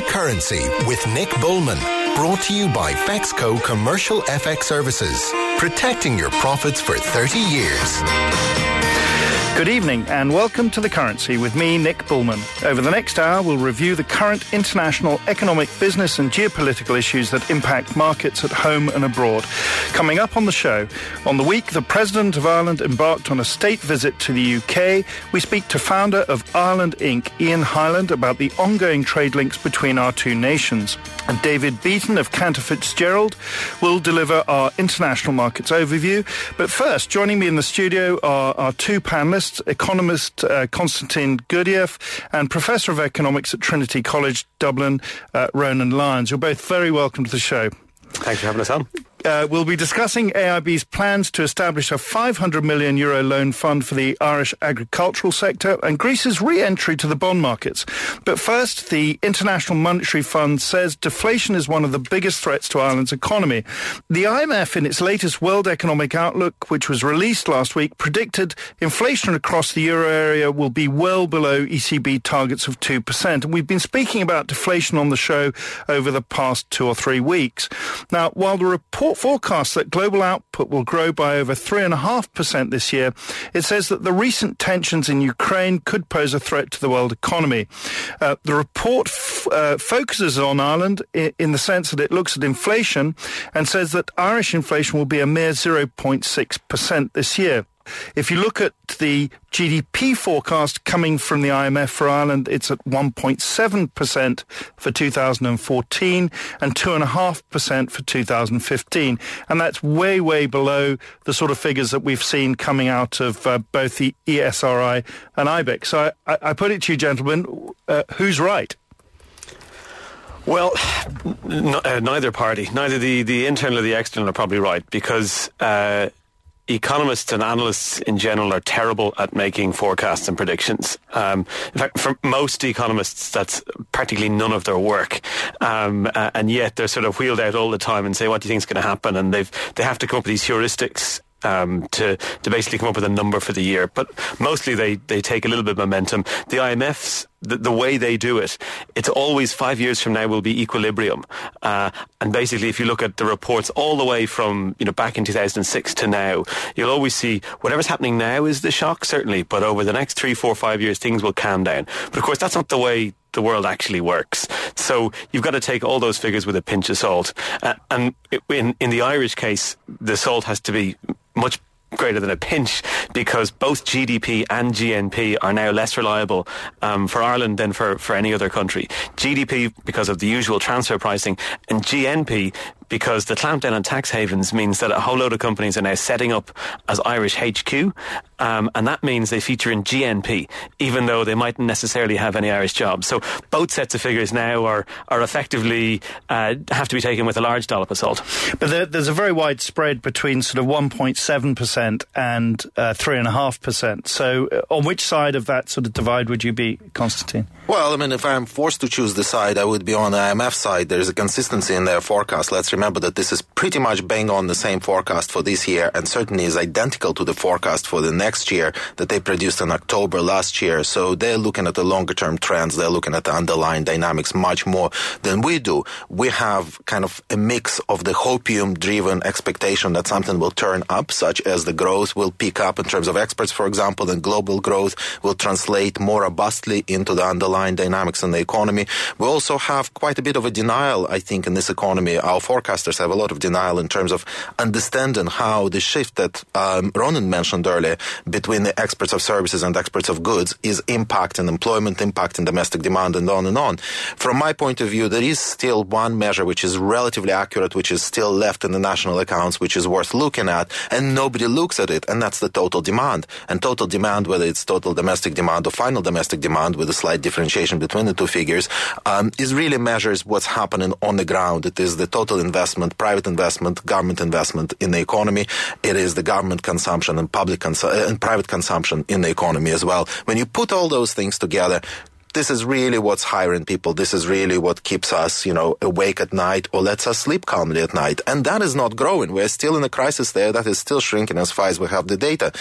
The Currency with Nick Bullman. Brought to you by Fexco Commercial FX Services. Protecting your profits for 30 years. Good evening and welcome to The Currency with me, Nick Bullman. Over the next hour, we'll review the current international economic, business and geopolitical issues that impact markets at home and abroad. Coming up on the show, on the week the President of Ireland embarked on a state visit to the UK, we speak to founder of Ireland Inc., Ian Hyland, about the ongoing trade links between our two nations. And David Beaton of Cantor Fitzgerald will deliver our international markets overview. But first, joining me in the studio are our two panelists economist uh, Constantin Gurdgiev, and Professor of Economics at Trinity College Dublin, uh, Ronan Lyons. You're both very welcome to the show. Thanks for having us on uh, we'll be discussing AIB's plans to establish a 500 million euro loan fund for the Irish agricultural sector and Greece's re-entry to the bond markets. But first, the International Monetary Fund says deflation is one of the biggest threats to Ireland's economy. The IMF, in its latest World Economic Outlook, which was released last week, predicted inflation across the euro area will be well below ECB targets of 2%. And we've been speaking about deflation on the show over the past two or three weeks. Now, while the report report forecasts that global output will grow by over 3.5% this year. It says that the recent tensions in Ukraine could pose a threat to the world economy. Uh, the report f- uh, focuses on Ireland in, in the sense that it looks at inflation and says that Irish inflation will be a mere 0.6% this year. If you look at the GDP forecast coming from the IMF for Ireland, it's at 1.7% for 2014 and 2.5% for 2015. And that's way, way below the sort of figures that we've seen coming out of uh, both the ESRI and IBEC. So I, I, put it to you, gentlemen, uh, who's right? Well, n- uh, neither party, neither the, the internal or the external are probably right because uh, economists and analysts in general are terrible at making forecasts and predictions. Um, in fact, for most economists, that's practically none of their work. Um, uh, and yet they're sort of wheeled out all the time and say, what do you think is going to happen? And they've, they have to come up with these heuristics um, to to basically come up with a number for the year. But mostly they they take a little bit of momentum. The IMF's the, the way they do it, it's always five years from now will be equilibrium. Uh, and basically, if you look at the reports all the way from you know back in 2006 to now, you'll always see whatever's happening now is the shock certainly, but over the next three, four, five years, things will calm down. But of course, that's not the way the world actually works. So you've got to take all those figures with a pinch of salt. Uh, and in in the Irish case, the salt has to be much greater than a pinch because both GDP and GNP are now less reliable um, for Ireland than for, for any other country. GDP because of the usual transfer pricing and GNP because the clampdown on tax havens means that a whole load of companies are now setting up as Irish HQ, um, and that means they feature in GNP, even though they mightn't necessarily have any Irish jobs. So both sets of figures now are are effectively uh, have to be taken with a large dollop of salt. But there, there's a very wide spread between sort of 1.7 percent and uh, three and a half percent. So uh, on which side of that sort of divide would you be, Constantin? Well, I mean, if I'm forced to choose the side, I would be on the IMF side. There is a consistency in their forecast. Let's remember that this is pretty much bang on the same forecast for this year and certainly is identical to the forecast for the next year that they produced in October last year. So they're looking at the longer term trends. They're looking at the underlying dynamics much more than we do. We have kind of a mix of the hopium driven expectation that something will turn up, such as the growth will pick up in terms of experts, for example, and global growth will translate more robustly into the underlying underlying dynamics in the economy. We also have quite a bit of a denial, I think, in this economy. Our forecasters have a lot of denial in terms of understanding how the shift that um, Ronan mentioned earlier between the experts of services and experts of goods is impacting employment, impacting domestic demand, and on and on. From my point of view, there is still one measure which is relatively accurate, which is still left in the national accounts, which is worth looking at, and nobody looks at it, and that's the total demand. And total demand, whether it's total domestic demand or final domestic demand with a slight difference differentiation between the two figures um, is really measures what's happening on the ground. It is the total investment, private investment, government investment in the economy. It is the government consumption and public uh, and private consumption in the economy as well. When you put all those things together, this is really what's hiring people. This is really what keeps us, you know, awake at night or lets us sleep calmly at night. And that is not growing. We're still in a crisis there that is still shrinking as far as we have the data.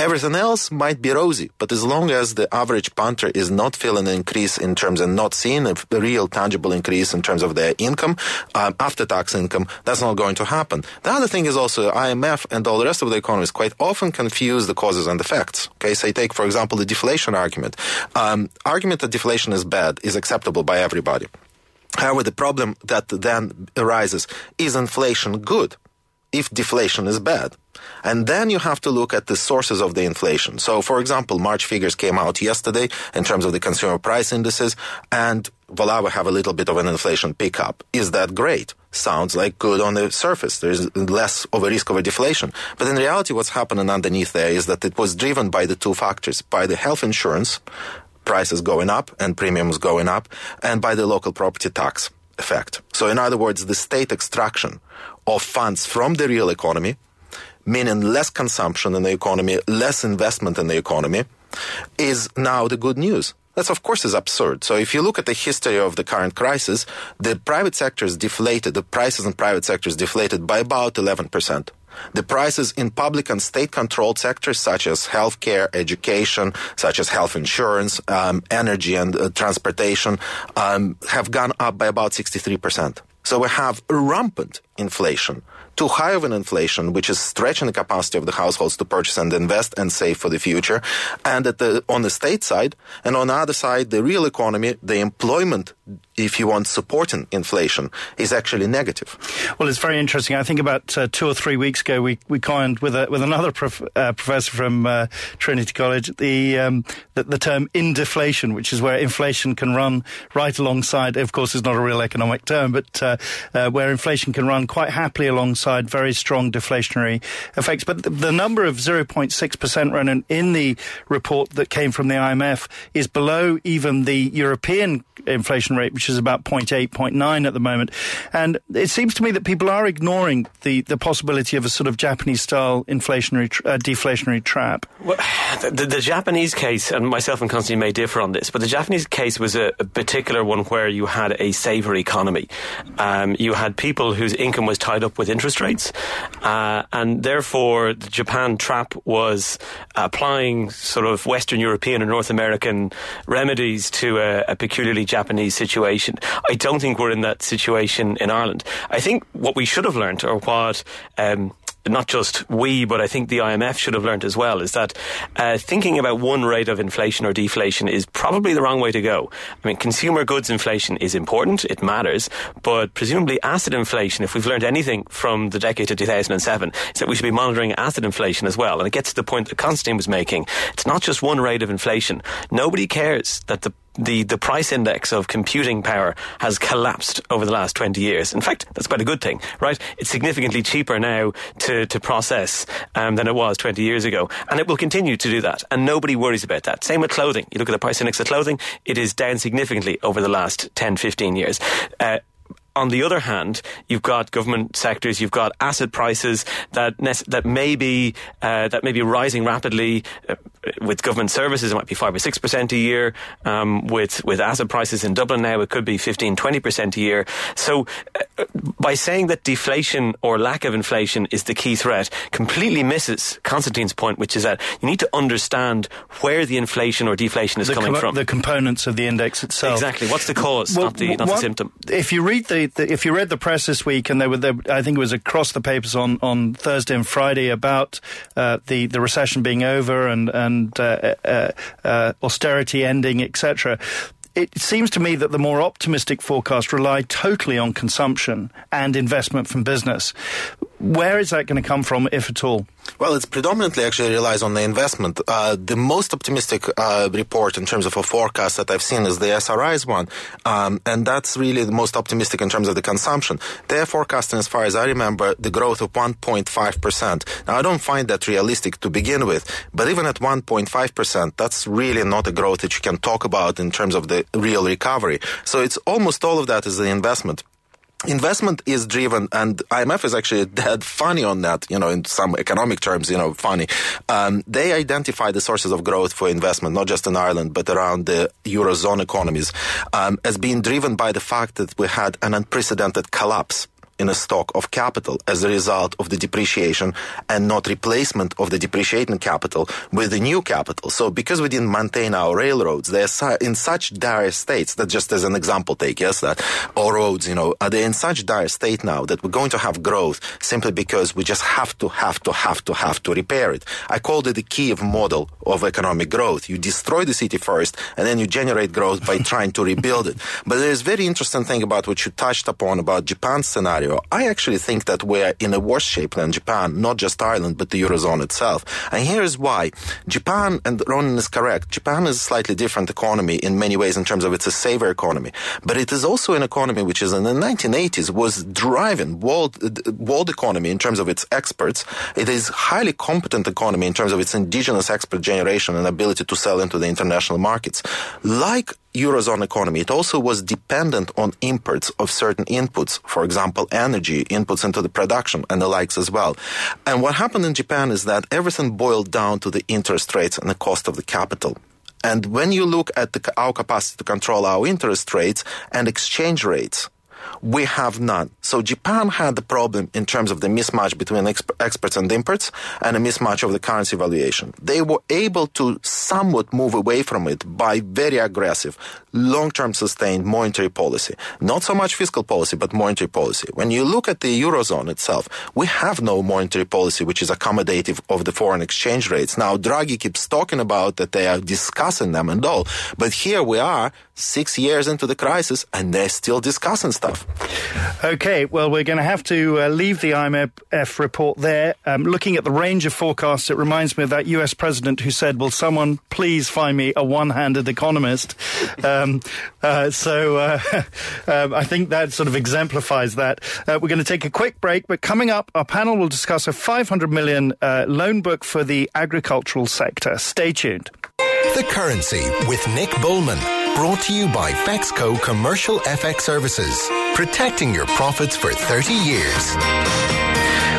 Everything else might be rosy, but as long as the average punter is not feeling an increase in terms and not seeing a, real tangible increase in terms of their income, um, after tax income, that's not going to happen. The other thing is also IMF and all the rest of the economists quite often confuse the causes and effects. Okay, so take, for example, the deflation argument. Um, argument that deflation is bad is acceptable by everybody. However, the problem that then arises is inflation good if deflation is bad? And then you have to look at the sources of the inflation. So, for example, March figures came out yesterday in terms of the consumer price indices, and we have a little bit of an inflation pickup. Is that great? Sounds like good on the surface. There's less of a risk of a deflation. But in reality, what's happening underneath there is that it was driven by the two factors, by the health insurance prices going up and premiums going up, and by the local property tax effect. So, in other words, the state extraction of funds from the real economy, meaning less consumption in the economy, less investment in the economy, is now the good news. That, of course, is absurd. So, if you look at the history of the current crisis, the private sector is deflated, the prices in private sectors deflated by about 11%. The prices in public and state controlled sectors such as healthcare, education, such as health insurance, um, energy, and uh, transportation um, have gone up by about 63%. So we have rampant inflation, too high of an inflation, which is stretching the capacity of the households to purchase and invest and save for the future. And the, on the state side, and on the other side, the real economy, the employment if you want supporting inflation, is actually negative. Well, it's very interesting. I think about uh, two or three weeks ago, we, we coined with a, with another prof, uh, professor from uh, Trinity College the, um, the, the term indeflation, which is where inflation can run right alongside. Of course, it's not a real economic term, but uh, uh, where inflation can run quite happily alongside very strong deflationary effects. But the, the number of 0.6 percent, Ronan, in the report that came from the IMF is below even the European inflation rate, which is about 0.8, 0.9 at the moment. And it seems to me that people are ignoring the, the possibility of a sort of Japanese style inflationary, uh, deflationary trap. Well, the, the, Japanese case, and myself and Constantine may differ on this, but the Japanese case was a, a particular one where you had a saver economy. Um, you had people whose income was tied up with interest rates, uh, and therefore the Japan trap was applying sort of Western European and North American remedies to a, a peculiarly Japanese situation. I don't think we're in that situation in Ireland. I think what we should have learned, or what um, not just we, but I think the IMF should have learned as well, is that uh, thinking about one rate of inflation or deflation is probably the wrong way to go. I mean, consumer goods inflation is important, it matters, but presumably asset inflation, if we've learned anything from the decade of 2007, is that we should be monitoring asset inflation as well. And it gets to the point that Constantine was making. It's not just one rate of inflation. Nobody cares that the the, the price index of computing power has collapsed over the last 20 years. In fact, that's quite a good thing, right? It's significantly cheaper now to, to process um, than it was 20 years ago. And it will continue to do that. And nobody worries about that. Same with clothing. You look at the price index of clothing, it is down significantly over the last 10, 15 years. Uh, on the other hand, you've got government sectors, you've got asset prices that that may be uh, that may be rising rapidly. Uh, with government services, it might be five or six percent a year. Um, with with asset prices in Dublin now, it could be 15, 20 percent a year. So, uh, by saying that deflation or lack of inflation is the key threat, completely misses Constantine's point, which is that you need to understand where the inflation or deflation is the coming com- from. The components of the index itself. Exactly. What's the cause, well, not the not what, the symptom? If you read the, the, if you read the press this week, and there were there, I think it was across the papers on, on Thursday and Friday about uh, the the recession being over and and uh, uh, uh austerity ending, etc it seems to me that the more optimistic forecasts rely totally on consumption and investment from business. Where is that going to come from, if at all? Well, it's predominantly actually relies on the investment. Uh, the most optimistic uh, report in terms of a forecast that I've seen is the ESRI's one, um, and that's really the most optimistic in terms of the consumption. They're forecasting, as far as I remember, the growth of 1.5 percent. Now, I don't find that realistic to begin with, but even at 1.5 percent, that's really not a growth that you can talk about in terms of the real recovery. So it's almost all of that is the investment investment is driven and IMF is actually dead funny on that, you know, in some economic terms, you know, funny. Um, they identify the sources of growth for investment, not just in Ireland, but around the Eurozone economies, um, as being driven by the fact that we had an unprecedented collapse in a stock of capital as a result of the depreciation and not replacement of the depreciating capital with the new capital. So because we didn't maintain our railroads, they're in such dire states that just as an example take, yes, that all roads, you know, are they in such dire state now that we're going to have growth simply because we just have to, have to, have to, have to repair it. I called it the Kiev model of economic growth. You destroy the city first and then you generate growth by trying to rebuild it. But there's very interesting thing about what you touched upon about Japan's scenario. I actually think that we're in a worse shape than Japan, not just Ireland, but the Eurozone itself. And here's why. Japan, and Ronan is correct, Japan is a slightly different economy in many ways in terms of it's a saver economy. But it is also an economy which is in the 1980s was driving world, uh, world economy in terms of its experts. It is highly competent economy in terms of its indigenous expert generation and ability to sell into the international markets. Like Eurozone economy, it also was dependent on imports of certain inputs, for example, energy, inputs into the production and the likes as well. And what happened in Japan is that everything boiled down to the interest rates and the cost of the capital. And when you look at the, our capacity to control our interest rates and exchange rates, we have none. So Japan had the problem in terms of the mismatch between exp- experts and imports and a mismatch of the currency valuation. They were able to somewhat move away from it by very aggressive, long-term sustained monetary policy. Not so much fiscal policy, but monetary policy. When you look at the Eurozone itself, we have no monetary policy which is accommodative of the foreign exchange rates. Now, Draghi keeps talking about that they are discussing them and all, but here we are six years into the crisis and they're still discussing stuff. Okay, well, we're going to have to uh, leave the IMF report there. Um, looking at the range of forecasts, it reminds me of that US president who said, Will someone please find me a one handed economist? Um, uh, so uh, um, I think that sort of exemplifies that. Uh, we're going to take a quick break, but coming up, our panel will discuss a 500 million uh, loan book for the agricultural sector. Stay tuned. The Currency with Nick Bullman. Brought to you by Fexco Commercial FX Services. Protecting your profits for 30 years.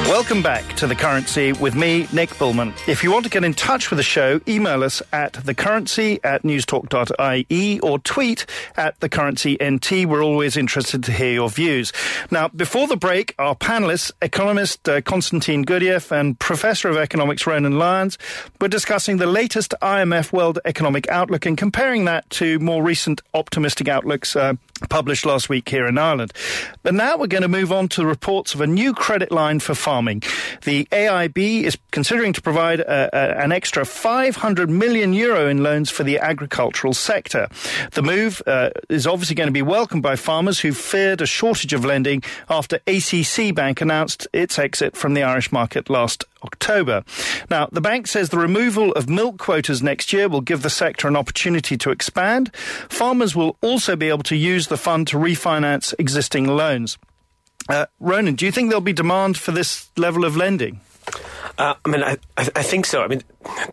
Welcome back to The Currency with me, Nick Bullman. If you want to get in touch with the show, email us at thecurrency at newstalk.ie or tweet at thecurrencynt. We're always interested to hear your views. Now, before the break, our panelists, economist uh, Constantin Gurdgiev and Professor of Economics Ronan Lyons, were discussing the latest IMF World Economic Outlook and comparing that to more recent optimistic outlooks uh, published last week here in Ireland. But now we're going to move on to reports of a new credit line for farming. The AIB is considering to provide a, a, an extra 500 million euro in loans for the agricultural sector. The move uh, is obviously going to be welcomed by farmers who feared a shortage of lending after ACC Bank announced its exit from the Irish market last October. Now, the bank says the removal of milk quotas next year will give the sector an opportunity to expand. Farmers will also be able to use the fund to refinance existing loans. Uh, Ronan, do you think there'll be demand for this level of lending? Uh, I mean, I, I think so. I mean,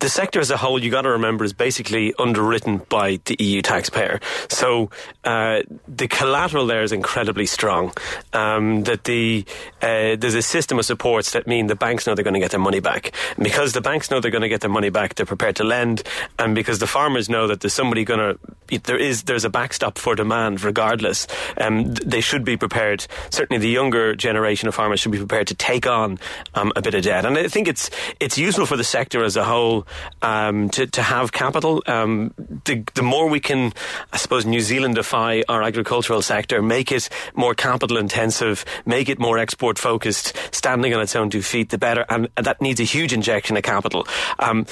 the sector as a whole, you got to remember, is basically underwritten by the EU taxpayer. So uh, the collateral there is incredibly strong. Um, that the uh, there's a system of supports that mean the banks know they're going to get their money back. And because the banks know they're going to get their money back, they're prepared to lend, and because the farmers know that there's somebody going to there is there's a backstop for demand regardless. Um, they should be prepared. Certainly, the younger generation of farmers should be prepared to take on um, a bit of debt. And I think it's it's useful for the sector as a whole whole um, to, to have capital. Um, the, the more we can, I suppose, New Zealandify our agricultural sector, make it more capital intensive, make it more export focused, standing on its own two feet, the better. And that needs a huge injection of capital. Um,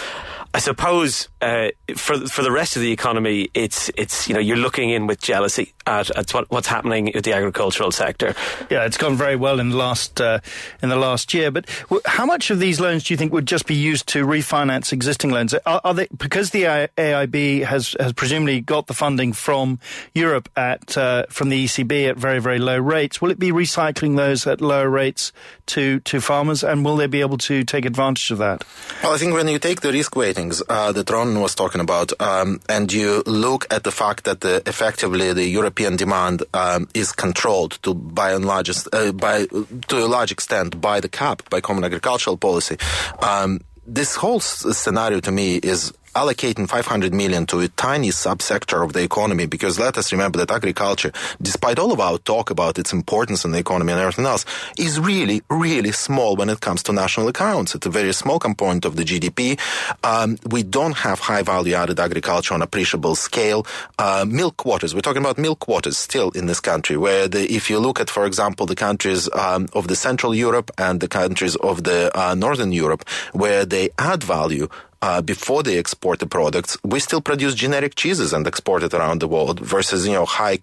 I suppose uh, for for the rest of the economy, it's it's you know you're looking in with jealousy at, at what, what's happening with the agricultural sector. Yeah, it's gone very well in the last uh, in the last year. But w- how much of these loans do you think would just be used to refinance existing loans? Are, are they because the AIB has has presumably got the funding from Europe at uh, from the ECB at very very low rates? Will it be recycling those at lower rates to to farmers, and will they be able to take advantage of that? Well, I think when you take the risk weightings uh, that Ron was talking about, um, and you look at the fact that the, effectively the European demand um, is controlled to by and large uh, by to a large extent by the CAP by Common Agricultural Policy. Um, this whole scenario to me is allocating 500 million to a tiny subsector of the economy, because let us remember that agriculture, despite all of our talk about its importance in the economy and everything else, is really, really small when it comes to national accounts. It's a very small component of the GDP. Um, we don't have high value added agriculture on appreciable scale. Uh, milk quotas, we're talking about milk quotas still in this country, where the, if you look at, for example, the countries um, of the Central Europe and the countries of the uh, Northern Europe, where they add value uh, before they export the products, we still produce generic cheeses and export it around the world versus, you know, high,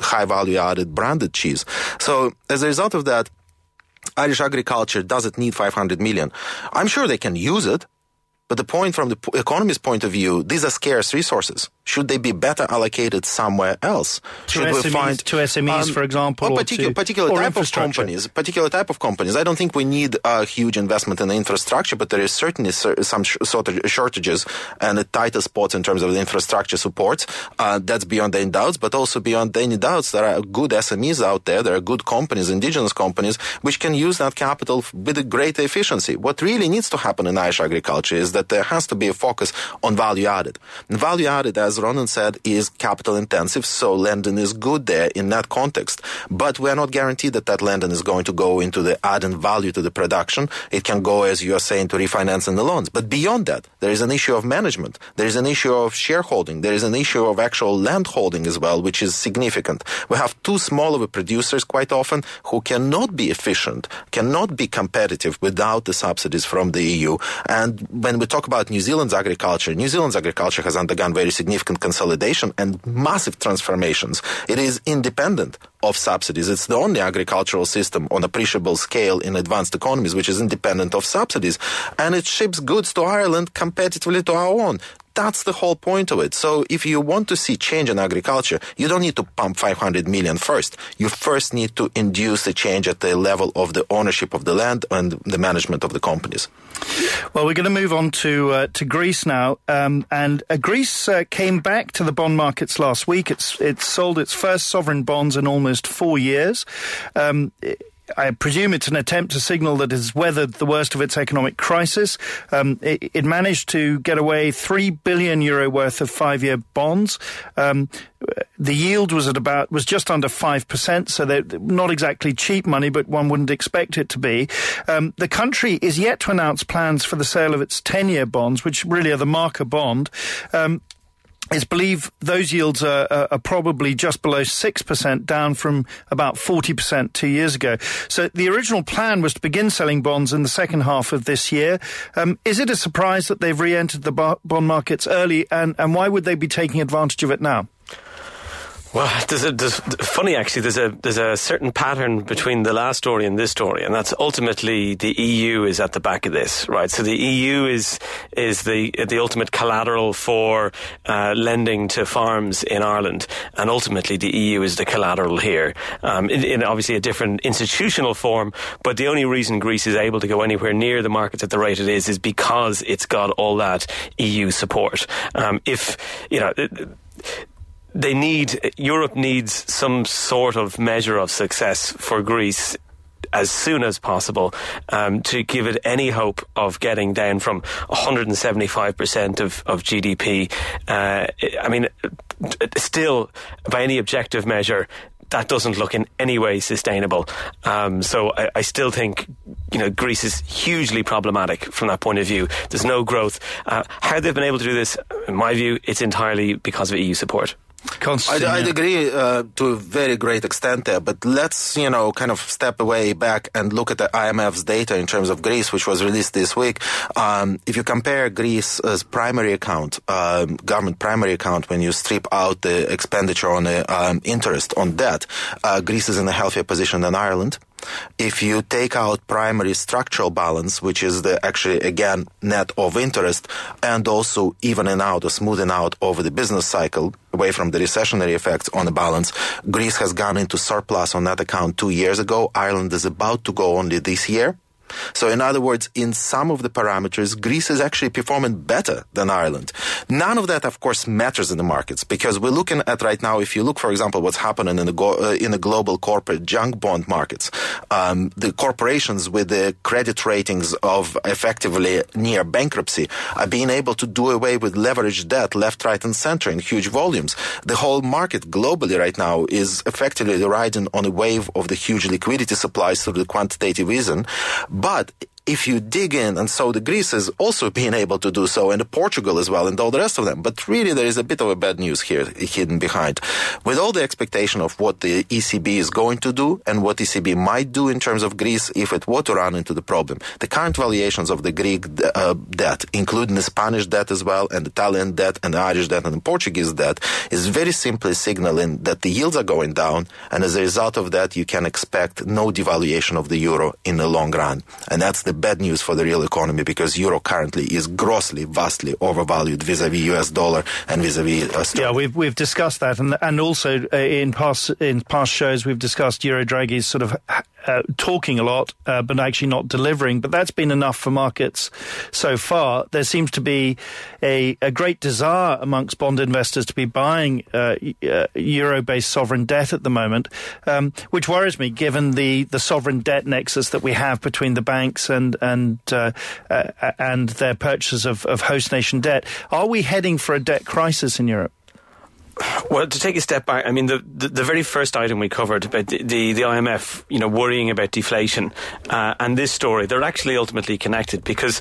high value added branded cheese. So as a result of that, Irish agriculture doesn't need 500 million. I'm sure they can use it. But the point from the economist's point of view, these are scarce resources. Should they be better allocated somewhere else? To Should SMEs, we find to SMEs, um, for example, or or particular, to- particular or type of companies? Particular type of companies. I don't think we need a huge investment in the infrastructure, but there is certainly some sh- sort of shortages and tighter spots in terms of the infrastructure support. Uh, that's beyond any doubts, but also beyond any doubts, there are good SMEs out there. There are good companies, indigenous companies, which can use that capital with a greater efficiency. What really needs to happen in Irish agriculture is that there has to be a focus on value added. And value added, as Ronan said, is capital intensive, so lending is good there in that context. But we are not guaranteed that that lending is going to go into the adding value to the production. It can go, as you are saying, to refinancing the loans. But beyond that, there is an issue of management. There is an issue of shareholding. There is an issue of actual land holding as well, which is significant. We have too small of producers quite often who cannot be efficient, cannot be competitive without the subsidies from the EU. And when we talk about New Zealand's agriculture, New Zealand's agriculture has undergone very significant consolidation and massive transformations. It is independent of subsidies. It's the only agricultural system on appreciable scale in advanced economies which is independent of subsidies. And it ships goods to Ireland competitively to our own. That's the whole point of it. So if you want to see change in agriculture, you don't need to pump 500 million first. You first need to induce a change at the level of the ownership of the land and the management of the companies. Well, we're going to move on to uh, to Greece now, um, and uh, Greece uh, came back to the bond markets last week. It's it sold its first sovereign bonds in almost four years. Um, I presume it's an attempt to signal that it has weathered the worst of its economic crisis. Um, it, it managed to get away three billion euro worth of five-year bonds. Um, the yield was at about was just under five percent, so they're not exactly cheap money, but one wouldn't expect it to be. Um, the country is yet to announce plans for the sale of its ten-year bonds, which really are the marker bond. Um, it's believed those yields are, are, probably just below 6%, down from about 40% two years ago. So the original plan was to begin selling bonds in the second half of this year. Um, is it a surprise that they've re-entered the bond markets early, and, and why would they be taking advantage of it now? Well, there's a, there's, funny actually. There's a there's a certain pattern between the last story and this story, and that's ultimately the EU is at the back of this, right? So the EU is is the the ultimate collateral for uh, lending to farms in Ireland, and ultimately the EU is the collateral here, um, in, in obviously a different institutional form. But the only reason Greece is able to go anywhere near the markets at the rate it is is because it's got all that EU support. Um, if you know. It, they need Europe needs some sort of measure of success for Greece as soon as possible um, to give it any hope of getting down from 175% of, of GDP. Uh, I mean, still, by any objective measure, that doesn't look in any way sustainable. Um, so I, I, still think, you know, Greece is hugely problematic from that point of view. There's no growth. Uh, how they've been able to do this, in my view, it's entirely because of EU support. I'd, I'd, agree uh, to a very great extent there, but let's, you know, kind of step away back and look at the IMF's data in terms of Greece, which was released this week. Um, if you compare Greece's primary account, um, government primary account, when you strip out the expenditure on the um, interest on debt, uh, Greece is in a healthier position than Ireland. If you take out primary structural balance, which is the actually again net of interest, and also evening out or smoothing out over the business cycle away from the recessionary effects on the balance, Greece has gone into surplus on that account two years ago. Ireland is about to go only this year. So in other words, in some of the parameters, Greece is actually performing better than Ireland. None of that, of course, matters in the markets because we're looking at right now, if you look, for example, what's happening in the, go- uh, in the global corporate junk bond markets, um, the corporations with the credit ratings of effectively near bankruptcy are being able to do away with leveraged debt left, right, and center in huge volumes. The whole market globally right now is effectively riding on a wave of the huge liquidity supplies through the quantitative easing. But if you dig in, and so the Greece is also being able to do so, and Portugal as well, and all the rest of them. But really, there is a bit of a bad news here hidden behind. With all the expectation of what the ECB is going to do and what ECB might do in terms of Greece if it were to run into the problem, the current valuations of the Greek uh, debt, including the Spanish debt as well, and the Italian debt, and the Irish debt, and the Portuguese debt, is very simply signaling that the yields are going down, and as a result of that, you can expect no devaluation of the euro in the long run. And that's the bad news for the real economy because euro currently is grossly, vastly overvalued vis-a-vis US dollar and vis-a-vis. Uh, yeah, we've we've discussed that, and and also uh, in past in past shows we've discussed Euro Draghi's sort of uh, talking a lot, uh, but actually not delivering. But that's been enough for markets so far. There seems to be a, a great desire amongst bond investors to be buying uh, uh euro-based sovereign debt at the moment, um, which worries me, given the, the sovereign debt nexus that we have between the banks and and uh, uh, and their purchases of, of host nation debt. Are we heading for a debt crisis in Europe? Well, to take a step back, I mean, the, the, the very first item we covered about the, the, the IMF, you know, worrying about deflation, uh, and this story, they're actually ultimately connected because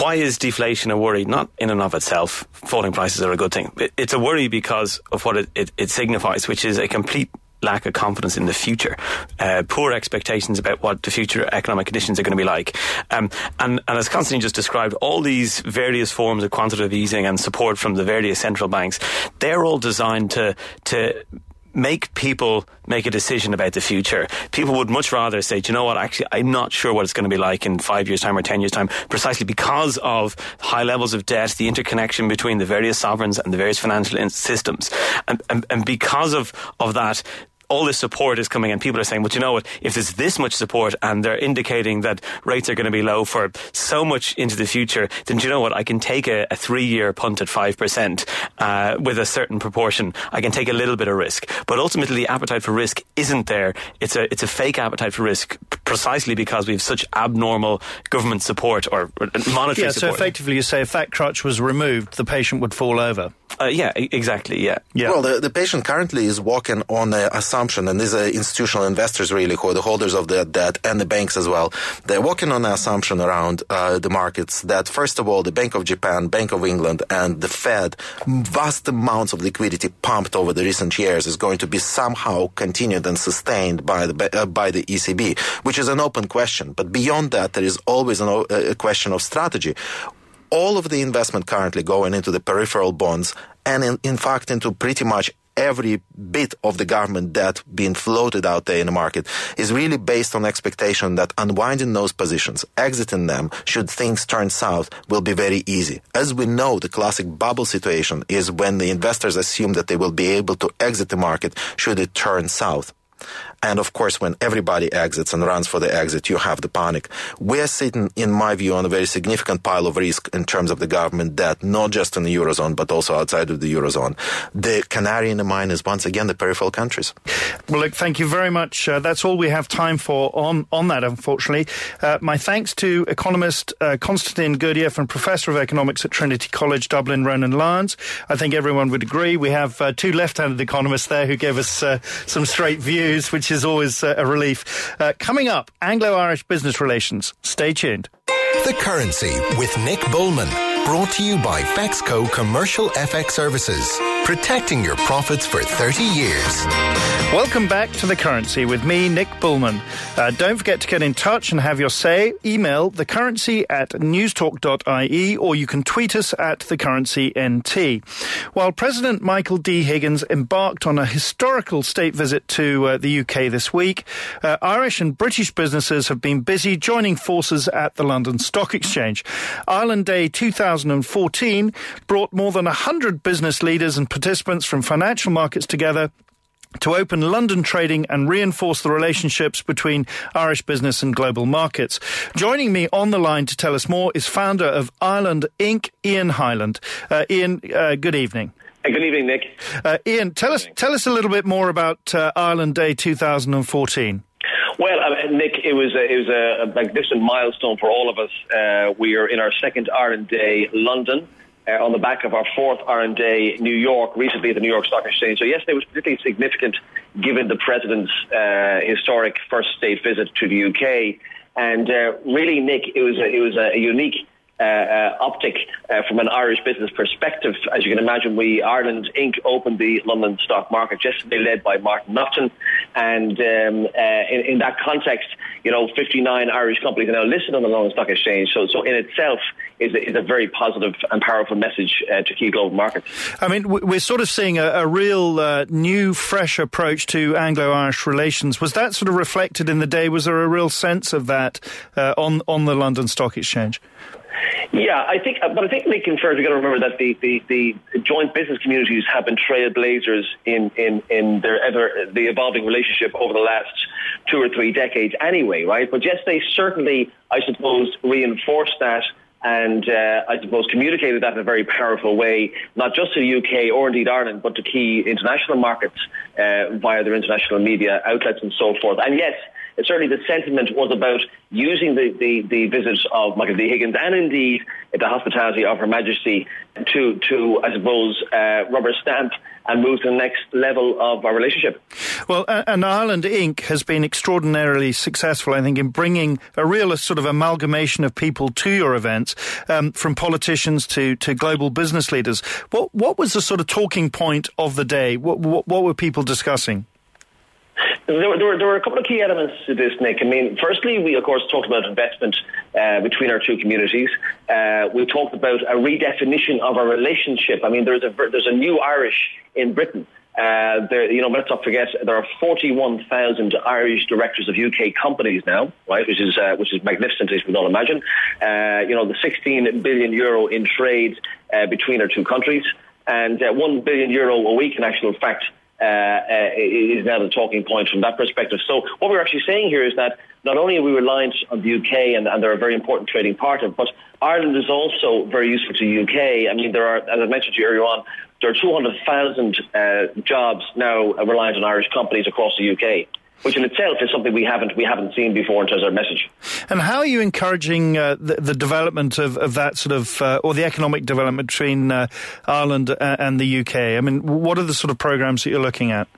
why is deflation a worry? Not in and of itself, falling prices are a good thing. It's a worry because of what it, it, it signifies, which is a complete lack of confidence in the future, uh, poor expectations about what the future economic conditions are going to be like. Um, and, and as Constantine just described, all these various forms of quantitative easing and support from the various central banks, they're all designed to, to make people make a decision about the future. People would much rather say, you know what, actually, I'm not sure what it's going to be like in five years' time or ten years' time, precisely because of high levels of debt, the interconnection between the various sovereigns and the various financial systems. And, and, and because of, of that, all this support is coming and people are saying, well, you know what, if there's this much support and they're indicating that rates are going to be low for so much into the future, then you know what, I can take a, a three year punt at 5% uh, with a certain proportion. I can take a little bit of risk. But ultimately, the appetite for risk isn't there. It's a, it's a fake appetite for risk precisely because we have such abnormal government support or, or monetary yeah, support. so effectively you say if that crutch was removed, the patient would fall over. Uh, yeah, exactly. Yeah. yeah. Well, the, the patient currently is walking on the assumption, and these are institutional investors really who are the holders of the debt and the banks as well. They're walking on the assumption around uh, the markets that first of all, the Bank of Japan, Bank of England, and the Fed, vast amounts of liquidity pumped over the recent years is going to be somehow continued and sustained by the uh, by the ECB, which is an open question. But beyond that, there is always an, a question of strategy all of the investment currently going into the peripheral bonds and in, in fact into pretty much every bit of the government debt being floated out there in the market is really based on expectation that unwinding those positions, exiting them, should things turn south, will be very easy. As we know, the classic bubble situation is when the investors assume that they will be able to exit the market should it turn south. And of course, when everybody exits and runs for the exit, you have the panic. We're sitting, in my view, on a very significant pile of risk in terms of the government debt, not just in the Eurozone, but also outside of the Eurozone. The canary in the mine is once again the peripheral countries. Well, look, thank you very much. Uh, that's all we have time for on, on that, unfortunately. Uh, my thanks to economist uh, Constantin Gurdgiev and Professor of Economics at Trinity College, Dublin, Ronan Lyons. I think everyone would agree. We have uh, two left-handed economists there who gave us uh, some straight views, which is always uh, a relief. Uh, coming up, Anglo Irish business relations. Stay tuned. The Currency with Nick Bullman. Brought to you by Fexco Commercial FX Services. Protecting your profits for 30 years. Welcome back to The Currency with me, Nick Bullman. Uh, don't forget to get in touch and have your say. Email thecurrency at newstalk.ie or you can tweet us at thecurrencynt. While President Michael D. Higgins embarked on a historical state visit to uh, the UK this week, uh, Irish and British businesses have been busy joining forces at the London Stock Exchange. Ireland Day 2014 brought more than 100 business leaders and participants from financial markets together to open London trading and reinforce the relationships between Irish business and global markets. Joining me on the line to tell us more is founder of Ireland Inc., Ian Hyland. Uh, Ian, uh, good evening. Good evening, Nick. Uh, Ian, tell us tell us a little bit more about uh, Ireland Day 2014. Well, uh, Nick, it was a, it was a, magnificent milestone for all of us. Uh, we are in our second Ireland Day, London. Uh, on the back of our fourth Ireland Day, New York, recently at the New York Stock Exchange. So yesterday it was particularly significant given the President's uh, historic first state visit to the UK. And uh, really, Nick, it was a, it was a unique uh, uh, optic uh, from an Irish business perspective. As you can imagine, we Ireland Inc. opened the London stock market yesterday, led by Martin Naughton, and um, uh, in, in, that context, you know, 59 Irish companies are now listed on the London Stock Exchange. So, so in itself, is a, is a very positive and powerful message uh, to key global markets. I mean, we're sort of seeing a, a real uh, new, fresh approach to Anglo-Irish relations. Was that sort of reflected in the day? Was there a real sense of that on on the London Stock Exchange? Yeah, I think, but I think, in fairness, we've got to remember that the, the, the joint business communities have been trailblazers in, in, in their ever, the evolving relationship over the last two or three decades anyway, right? But yes, they certainly, I suppose, reinforced that and uh, I suppose communicated that in a very powerful way, not just to the UK or indeed Ireland, but to key international markets uh, via their international media outlets and so forth. And yes, certainly the sentiment was about using the, the, the visits of Michael D. Higgins and indeed the hospitality of Her Majesty to, to I suppose, uh, rubber stamp and move to the next level of our relationship. Well, and Ireland Inc. has been extraordinarily successful, I think, in bringing a real sort of amalgamation of people to your events, um, from politicians to, to global business leaders. What, what was the sort of talking point of the day? What, what, what were people discussing? There were, there, were, there were a couple of key elements to this, Nick. I mean, firstly, we of course talked about investment uh, between our two communities. Uh, we talked about a redefinition of our relationship. I mean, there's a there's a new Irish in Britain. Uh, there, you know, let's not forget there are 41,000 Irish directors of UK companies now, right? Which is uh, which is magnificent, as we can all imagine. Uh, you know, the 16 billion euro in trade uh, between our two countries, and uh, one billion euro a week in actual fact uh, uh, is now the talking point from that perspective. So what we're actually saying here is that not only are we reliant on the UK and, and they're a very important trading partner, but Ireland is also very useful to the UK. I mean, there are, as I mentioned to you earlier on, there are 200,000 uh, jobs now reliant on Irish companies across the UK which in itself is something we haven't we haven't seen before in terms of our message. And how are you encouraging uh, the, the, development of, of that sort of uh, or the economic development between uh, Ireland uh, and the UK? I mean, what are the sort of programs that you're looking at?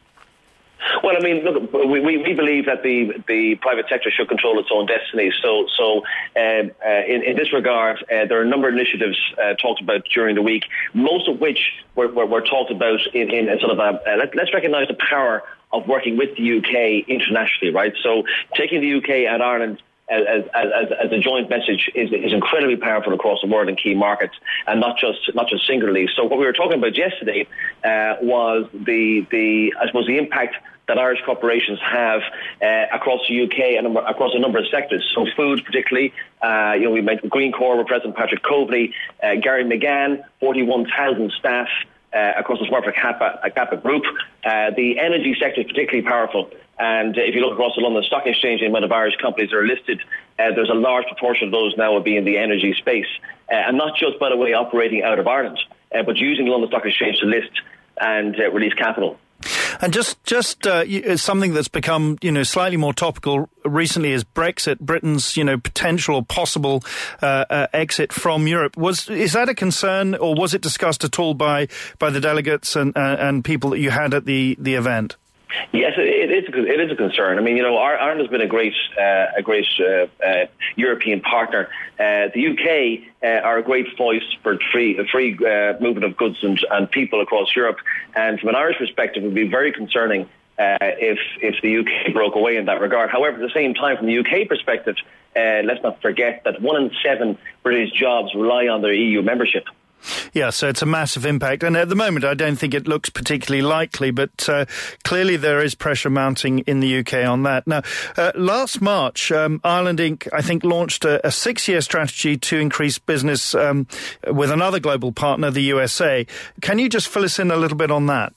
Well, I mean, look, we, we believe that the, the private sector should control its own destiny. So, so um, uh, in, in, this regard, uh, there are a number of initiatives uh, talked about during the week, most of which were, were, were talked about in, in sort of a, uh, let, us recognise the power of working with the UK internationally, right? So taking the UK and Ireland as, as, as, a joint message is, is incredibly powerful across the world in key markets and not just not just singularly. So what we were talking about yesterday uh, was the the I suppose the impact that Irish corporations have uh, across the UK and across a number of sectors. So food, particularly, uh, you know, we met Greencore, President Patrick Coveney, uh, Gary McGann, 41,000 staff uh, across the Smurfit Kappa, uh, Kappa group. Uh, the energy sector is particularly powerful. And if you look across the London Stock Exchange, the amount of Irish companies that are listed, uh, there's a large proportion of those now will be in the energy space. Uh, and not just, by the way, operating out of Ireland, uh, but using the London Stock Exchange to list and release capital. And just just uh, something that's become you know slightly more topical recently is Brexit, Britain's you know potential or possible uh, uh, exit from Europe. Was is that a concern, or was it discussed at all by by the delegates and uh, and people that you had at the the event? Yes, it is. It is a concern. I mean, you know, Ireland has been a great, uh, a great uh, uh, European partner. Uh, the UK uh, are a great voice for free, free uh, movement of goods and, and people across Europe. And from an Irish perspective, it would be very concerning if if the UK broke away in that regard. However, at the same time, from the UK perspective, let's not forget that one in seven British jobs rely on their EU membership. Yeah, so it's a massive impact. And at the moment, I don't think it looks particularly likely, but uh, clearly there is pressure mounting in the UK on that. Now, uh, last March, um, Ireland Inc., I think, launched a, a six year strategy to increase business um, with another global partner, the USA. Can you just fill us in a little bit on that?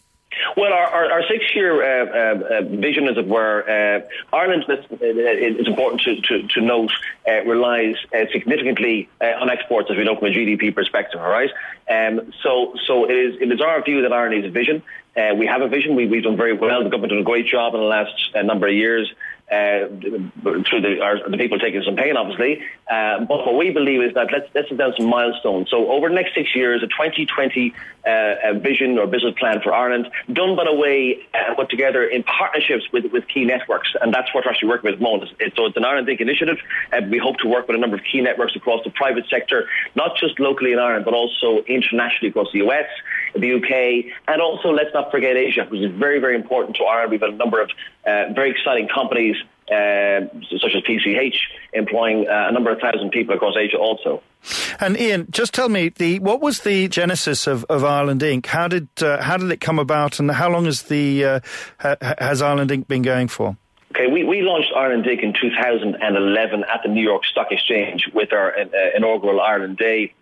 Well, our, our, our six-year uh, uh, uh vision, as it were, uh, Ireland, it's important to, to, to note, uh, relies uh, significantly on exports, as we know from a GDP perspective, all right? Um, so so it, is, it is our view that Ireland needs a vision. we have a vision. We, have done very well. The government done a great job in the last number of years uh, through the, our, the people taking some pain, obviously. Uh, but what we believe is that let's, let's set down some milestones. So over the next six years, a 2020 uh, vision or business plan for Ireland, done by the way, uh, put together in partnerships with, with key networks. And that's what we're actually working with at the moment. So it's an Ireland Think initiative. And we hope to work with a number of key networks across the private sector, not just locally in Ireland, but also internationally across the US, the UK, and also let's not forget Asia, which is very, very important to Ireland. We've got a number of uh, very exciting companies uh, such as PCH, employing uh, a number of thousand people across Asia also. And Ian, just tell me the what was the genesis of, of Ireland Inc. How did uh, how did it come about, and how long has the uh, ha, has Ireland Inc. been going for? Okay, we, we launched Ireland Inc. in 2011 at the New York Stock Exchange with our uh, inaugural Ireland Day.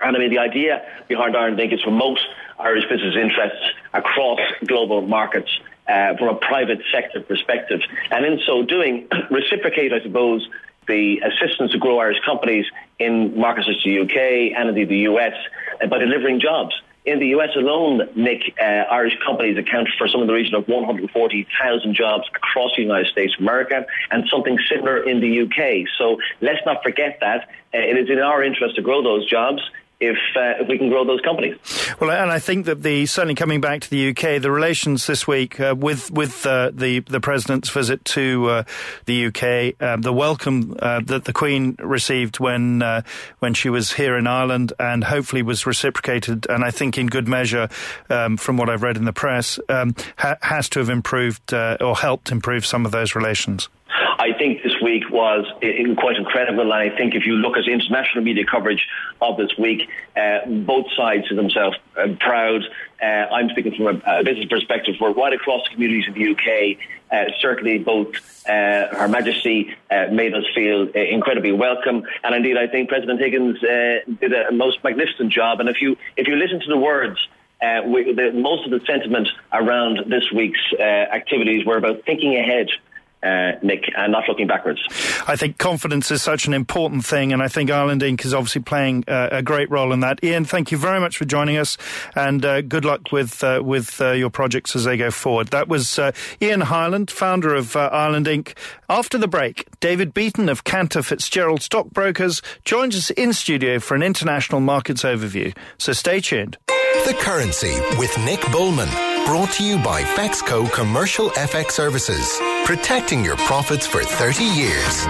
And I mean, the idea behind Ireland Inc. is to promote Irish business interests across global markets uh, from a private sector perspective. And in so doing, reciprocate, I suppose, the assistance to grow Irish companies in markets such as the UK and indeed the US uh, by delivering jobs. In the US alone, Nick, uh, Irish companies account for some of the region of 140,000 jobs across the United States of America and something similar in the UK. So let's not forget that. Uh, it is in our interest to grow those jobs if uh, if we can grow those companies. Well, and I think that the certainly coming back to the UK, the relations this week uh, with with uh, the the president's visit to uh, the UK, um, the welcome uh, that the Queen received when uh, when she was here in Ireland, and hopefully was reciprocated, and I think in good measure, um, from what I've read in the press, um, ha- has to have improved or helped improve some of those relations. I think this week was quite incredible. And I think if you look at international media coverage of this week, uh, both sides of themselves uh, proud. Uh, I'm speaking from a, a, business perspective. We're right across the communities in the UK. Uh, certainly, both uh, Her Majesty uh, made us feel incredibly welcome, and indeed, I think President Higgins did a most magnificent job. And if you if you listen to the words. We, the, most of the sentiment around this week's activities were about thinking ahead uh, Nick, and not looking backwards. I think confidence is such an important thing, and I think Ireland Inc. is obviously playing uh, a great role in that. Ian, thank you very much for joining us, and uh, good luck with uh, with uh, your projects as they go forward. That was uh, Ian Hyland, founder of Ireland Inc. After the break, David Beaton of Cantor Fitzgerald Stockbrokers joins us in studio for an international markets overview. So stay tuned. The Currency with Nick Bullman. Brought to you by Fexco Commercial FX Services. Protecting your profits for 30 years.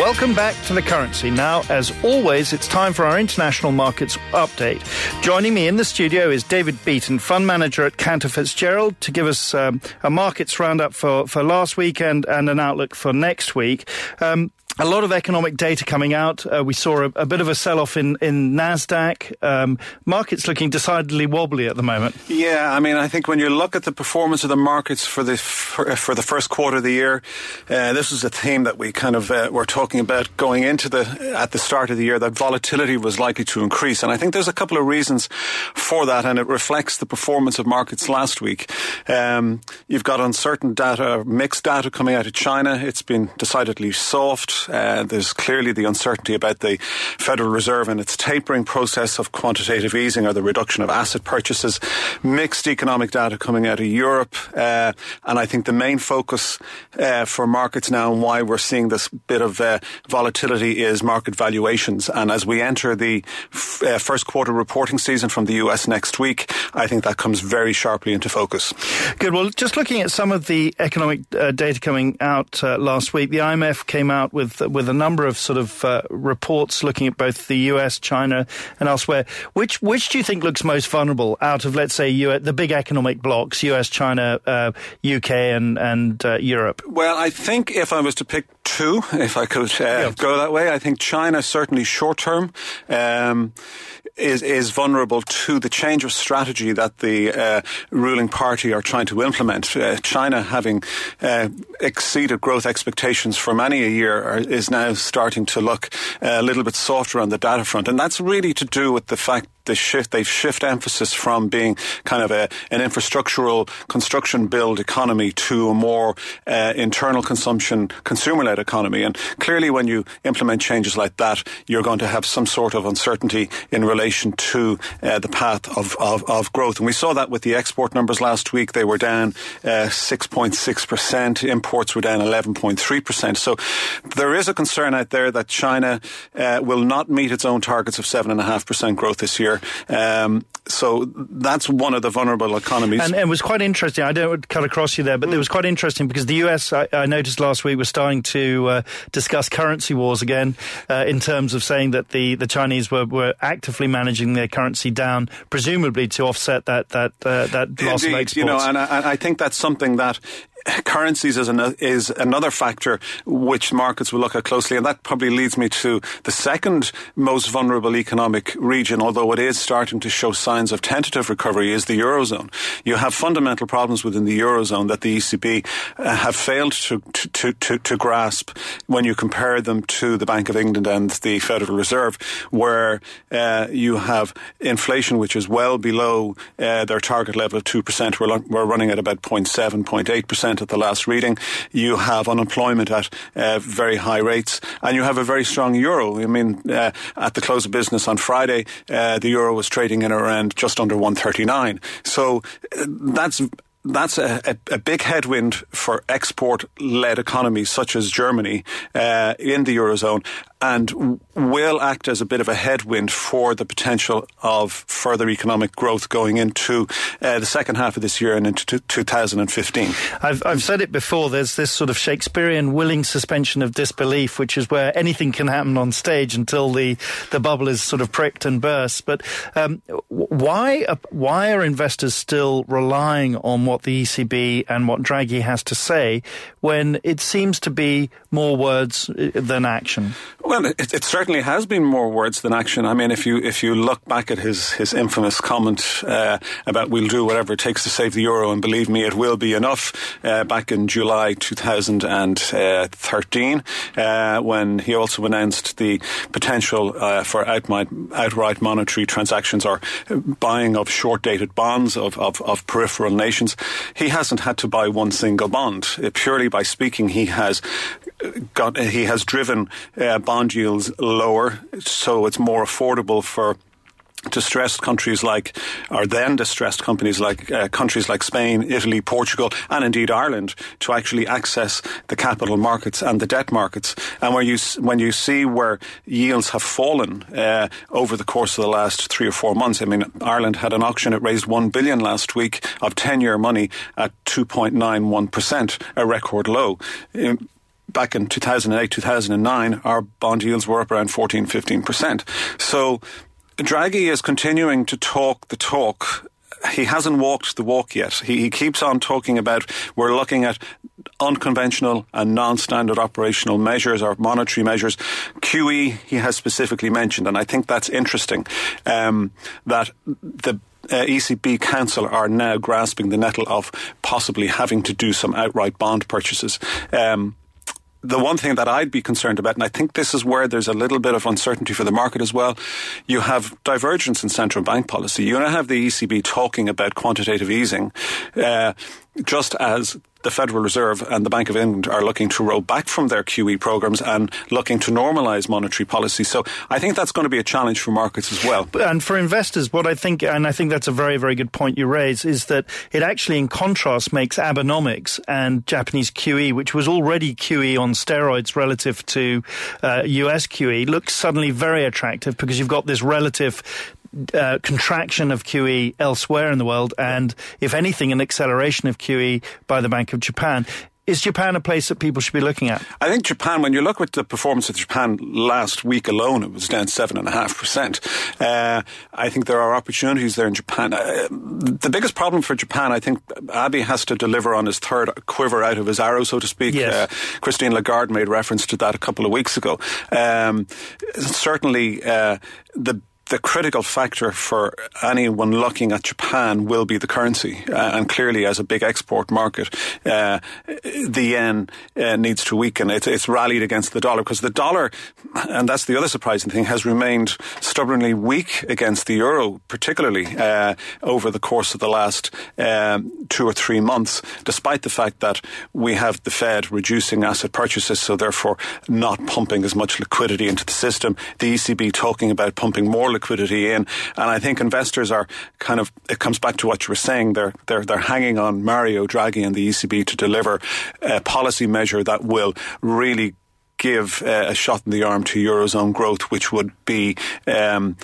Welcome back to the currency. Now, as always, it's time for our international markets update. Joining me in the studio is David Beaton, fund manager at Cantor Fitzgerald, to give us um, a markets roundup for, for last weekend and an outlook for next week. Um, a lot of economic data coming out. Uh, we saw a, a, bit of a sell-off in in Nasdaq. Um, markets looking decidedly wobbly at the moment. Yeah, I mean, I think when you look at the performance of the markets for the for, for the first quarter of the year, uh, this is a theme that we kind of uh, were talking about going into the at the start of the year that volatility was likely to increase, and I think there's a couple of reasons for that, and it reflects the performance of markets last week. Um, you've got uncertain data, mixed data coming out of China. It's been decidedly soft. Uh, there's clearly the uncertainty about the Federal Reserve and its tapering process of quantitative easing or the reduction of asset purchases. Mixed economic data coming out of Europe. Uh, and I think the main focus uh, for markets now and why we're seeing this bit of uh, volatility is market valuations. And as we enter the f- uh, first quarter reporting season from the US next week, I think that comes very sharply into focus. Good. Well, just looking at some of the economic uh, data coming out last week, the IMF came out with with with a number of sort of uh, reports looking at both the U.S., China, and elsewhere. Which which do you think looks most vulnerable out of let's say US, the big economic blocks, U.S., China, uh, U.K., and and uh, Europe? Well, I think if I was to pick two, if I could uh, yeah. go that way, I think China certainly short term. Um, is is vulnerable to the change of strategy that the uh, ruling party are trying to implement. Uh, China, having uh, exceeded growth expectations for many a year, are, is now starting to look a little bit softer on the data front, and that's really to do with the fact they shift they shift emphasis from being kind of a, an infrastructural construction build economy to a more uh, internal consumption consumer led economy. And clearly, when you implement changes like that, you're going to have some sort of uncertainty in relation to uh, the path of, of, of, growth. And we saw that with the export numbers last week. They were down uh, 6.6%. Imports were down 11.3%. So there is a concern out there that China uh, will not meet its own targets of 7.5% growth this year. Um, so that's one of the vulnerable economies. And, and, it was quite interesting. I don't cut across you there, but mm. it was quite interesting because the US, I, I noticed last week, was starting to uh, discuss currency wars again uh, in terms of saying that the, the Chinese were, were actively managing their currency down, presumably to offset that that uh, that loss Indeed, of exports. You know, and I, I think that's something that currencies is, an, is another factor which markets will look at closely, and that probably leads me to the second most vulnerable economic region, although it is starting to show signs of tentative recovery, is the eurozone. You have fundamental problems within the eurozone that the ECB uh, have failed to, to, to, to grasp when you compare them to the Bank of England and the Federal Reserve, where uh, you have inflation which is well below uh, their target level of two percent. We're, we're running at about 0.7, 0.8 at the last reading. You have unemployment at uh, very high rates, and you have a very strong euro. I mean, uh, at the close of business on Friday, uh, the euro was trading in around just under 139. So uh, that's that's a, a, a, big headwind for export led economies such as Germany uh, in the Eurozone and will act as a bit of a headwind for the potential of further economic growth going into uh, the second half of this year and into t- 2015. I've, I've said it before, there's this sort of Shakespearean willing suspension of disbelief, which is where anything can happen on stage until the, the bubble is sort of pricked and bursts. But um, why, uh, why are investors still relying on what the ECB and what Draghi has to say when it seems to be more words uh, than action? Well, it, it, certainly has been more words than action. I mean, if you if you look back at his his infamous comment uh, about "we'll do whatever it takes to save the euro," and believe me, it will be enough. Uh, back in July 2013, uh, when he also announced the potential uh, for outright, outright monetary transactions or buying of short-dated bonds of, of, of peripheral nations, he hasn't had to buy one single bond. Uh, purely by speaking, he has got he has driven uh, bond yields lower, so it's more affordable for distressed countries like, or then distressed companies like uh, countries like Spain, Italy, Portugal, and indeed Ireland to actually access the capital markets and the debt markets. And where you when you see where yields have fallen uh, over the course of the last three or four months, I mean, Ireland had an auction; it raised one billion last week of ten-year money at two point nine one percent, a record low. Back in 2008, 2009, our bond yields were up around 14, 15%. So Draghi is continuing to talk the talk he hasn't walked the walk yet. He, he, keeps on talking about we're looking at unconventional and non-standard operational measures or monetary measures. QE he has specifically mentioned, and I think that's interesting. Um, that the uh, ECB Council are now grasping the nettle of possibly having to do some outright bond purchases. Um, the one thing that I'd be concerned about, and I think this is where there's a little bit of uncertainty for the market as well, you have divergence in central bank policy. You now have the ECB talking about quantitative easing, uh, just as the Federal Reserve and the Bank of England are looking to roll back from their QE programs and looking to normalise monetary policy. So I think that's going to be a challenge for markets as well. And for investors, what I think, and I think that's a very, very good point you raise, is that it actually, in contrast, makes Abenomics and Japanese QE, which was already QE on steroids relative to uh, US QE, look suddenly very attractive because you've got this relative uh, contraction of QE elsewhere in the world, and if anything, an acceleration of QE by the Bank of Japan. Is Japan a place that people should be looking at? I think Japan, when you look at the performance of Japan last week alone, it was down 7.5%. Uh, I think there are opportunities there in Japan. Uh, the biggest problem for Japan, I think Abe has to deliver on his third quiver out of his arrow, so to speak. Yes. Uh, Christine Lagarde made reference to that a couple of weeks ago. Um, certainly, uh, the the critical factor for anyone looking at Japan will be the currency. Uh, and clearly, as a big export market, uh, the yen uh, needs to weaken. It's, it's rallied against the dollar because the dollar, and that's the other surprising thing, has remained stubbornly weak against the euro, particularly uh, over the course of the last um, two or three months, despite the fact that we have the Fed reducing asset purchases, so therefore not pumping as much liquidity into the system. The ECB talking about pumping more liquidity in, and I think investors are kind of. It comes back to what you were saying. They're they're they're hanging on Mario Draghi and the ECB to deliver a policy measure that will really give uh, a shot in the arm to eurozone growth, which would be um,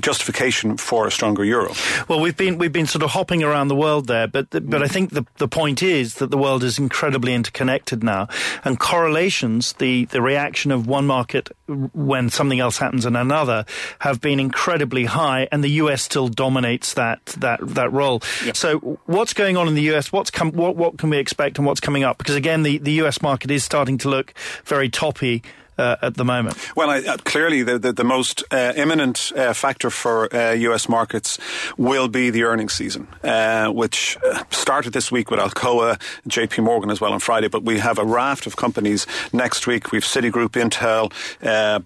justification for a stronger euro. Well, we've been we've been sort of hopping around the world there, but but I think the the point is that the world is incredibly interconnected now, and correlations, the the reaction of one market when something else happens in another, have been incredibly high, and the U.S. still dominates that that that role. Yep. So, what's going on in the U.S.? What's come? What what can we expect, and what's coming up? Because again, the the U.S. market is starting to look very toppy uh, at the moment? Well, I, uh, clearly the, the, the most uh, imminent uh, factor for US uh, markets will be the earnings season, uh, which started this week with Alcoa, JP Morgan as well on Friday, but we have a raft of companies next week. We've Citigroup, Intel,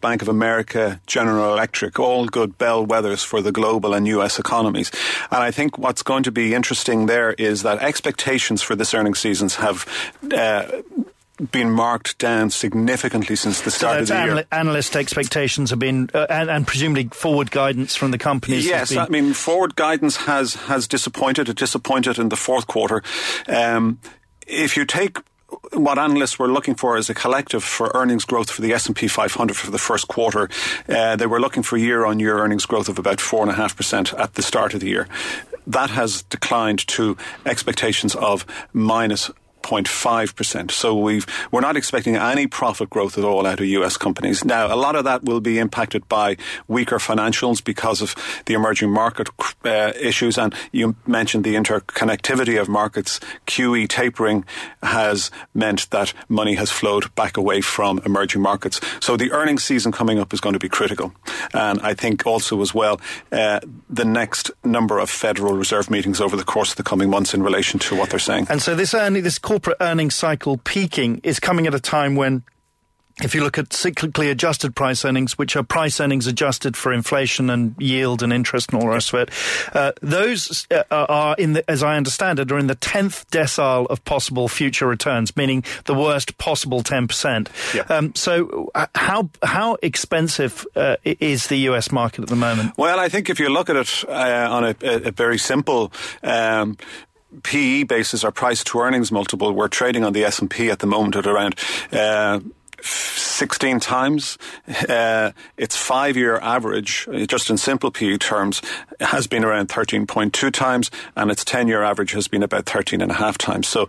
Bank of America, General Electric, all good bellwethers for the global and US economies. And I think what's going to be interesting there is that expectations for this earnings season have been marked down significantly since the start so of the anal- year. Analyst expectations have been, uh, and, and, presumably forward guidance from the companies. Yes, been... I mean forward guidance has has disappointed. It disappointed in the fourth quarter. Um, if you take what analysts were looking for as a collective for earnings growth for the S&P 500 for the first quarter. Uh, they were looking for year-on-year earnings growth of about 4.5% at the start of the year. That has declined to expectations of minus 0.5%. So we've, we're not expecting any profit growth at all out of US companies. Now, a lot of that will be impacted by weaker financials because of the emerging market uh, issues. And you mentioned the interconnectivity of markets. QE tapering has meant that money has flowed back away from emerging markets. So the earnings season coming up is going to be critical. And I think also as well, uh, the next number of Federal Reserve meetings over the course of the coming months in relation to what they're saying. And so this earning, this corporate earnings cycle peaking is coming at a time when if you look at cyclically adjusted price earnings, which are price earnings adjusted for inflation and yield and interest and all the rest of it, uh, those uh, are in the, as I understand it, are in the tenth decile of possible future returns, meaning the worst possible ten percent. Yeah. Um, so, uh, how how expensive uh, is the U.S. market at the moment? Well, I think if you look at it uh, on a, a, very simple um, PE basis or price to earnings multiple, we're trading on the S&P at the moment at around uh, 16 times. Uh, its five year average, uh, just in simple PE terms, has been around 13.2 times, and its 10 year average has been about 13 and a half times. So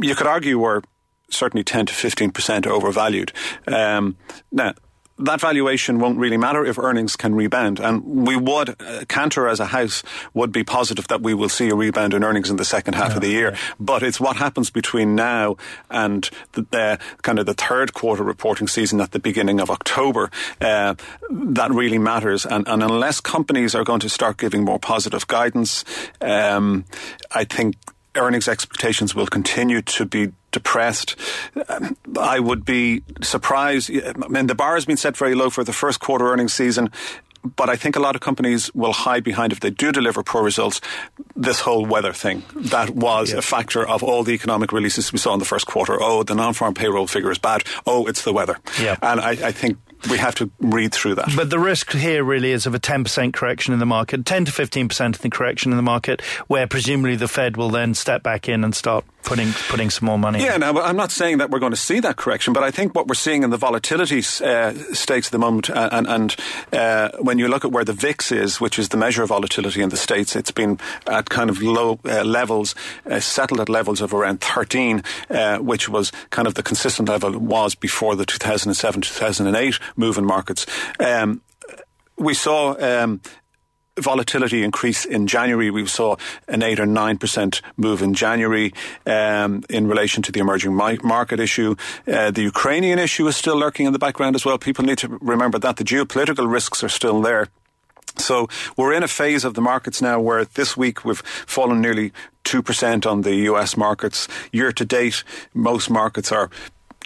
you could argue we're certainly 10 to 15% overvalued. Um, now, that valuation won't really matter if earnings can rebound. And we would, uh, Cantor as a house would be positive that we will see a rebound in earnings in the second half yeah, of the year. But it's what happens between now and the, the, kind of the third quarter reporting season at the beginning of October uh, that really matters. And, and, unless companies are going to start giving more positive guidance, um, I think earnings expectations will continue to be depressed. I would be surprised. I mean, the bar has been set very low for the first quarter earnings season. But I think a lot of companies will hide behind if they do deliver poor results. This whole weather thing that was yeah. a factor of all the economic releases we saw in the first quarter. Oh, the non-farm payroll figure is bad. Oh, it's the weather. Yeah. And I, I think we have to read through that. But the risk here really is of a 10% correction in the market, 10 to 15% of the correction in the market, where presumably the Fed will then step back in and start putting putting some more money. Yeah, now I'm not saying that we're going to see that correction, but I think what we're seeing in the volatility uh, stakes at the moment, uh, and, and uh, when you look at where the VIX is, which is the measure of volatility in the states, it's been at kind of low uh, levels, uh, settled at levels of around 13, uh, which was kind of the consistent level was before the 2007 2008 move in markets. Um, we saw um, volatility increase in January. We saw an 8 or 9% move in January um, in relation to the emerging market issue. Uh, the Ukrainian issue is still lurking in the background as well. People need to remember that the geopolitical risks are still there. So we're in a phase of the markets now where this week we've fallen nearly 2% on the US markets. Year to date, most markets are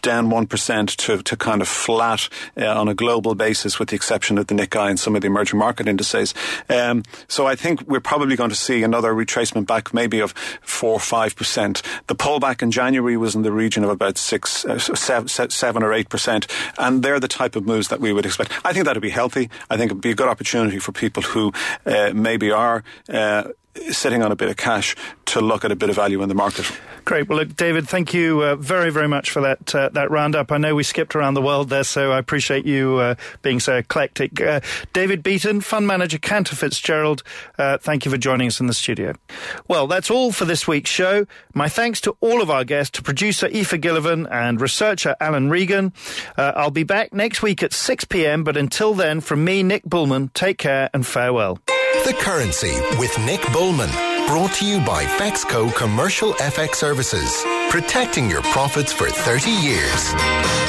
down 1% to, to kind of flat uh, on a global basis, with the exception of the Nikkei and some of the emerging market indices. Um, so I think we're probably going to see another retracement back, maybe of 4 or 5%. The pullback in January was in the region of about 6, uh, 7, 7 or 8%, and they're the type of moves that we would expect. I think that would be healthy. I think it would be a good opportunity for people who uh, maybe are uh, sitting on a bit of cash to look at a bit of value in the market. Great. Well, look, David, thank you uh, very, very much for that uh, that roundup. I know we skipped around the world there, so I appreciate you uh, being so eclectic. Uh, David Beaton, fund manager, Cantor Fitzgerald. Uh, thank you for joining us in the studio. Well, that's all for this week's show. My thanks to all of our guests, to producer Aoife Gillivan and researcher Alan Regan. Uh, I'll be back next week at 6 p.m. But until then, from me, Nick Bullman, take care and farewell. The Currency with Nick Bullman. Brought to you by Fexco Commercial FX Services. Protecting your profits for 30 years.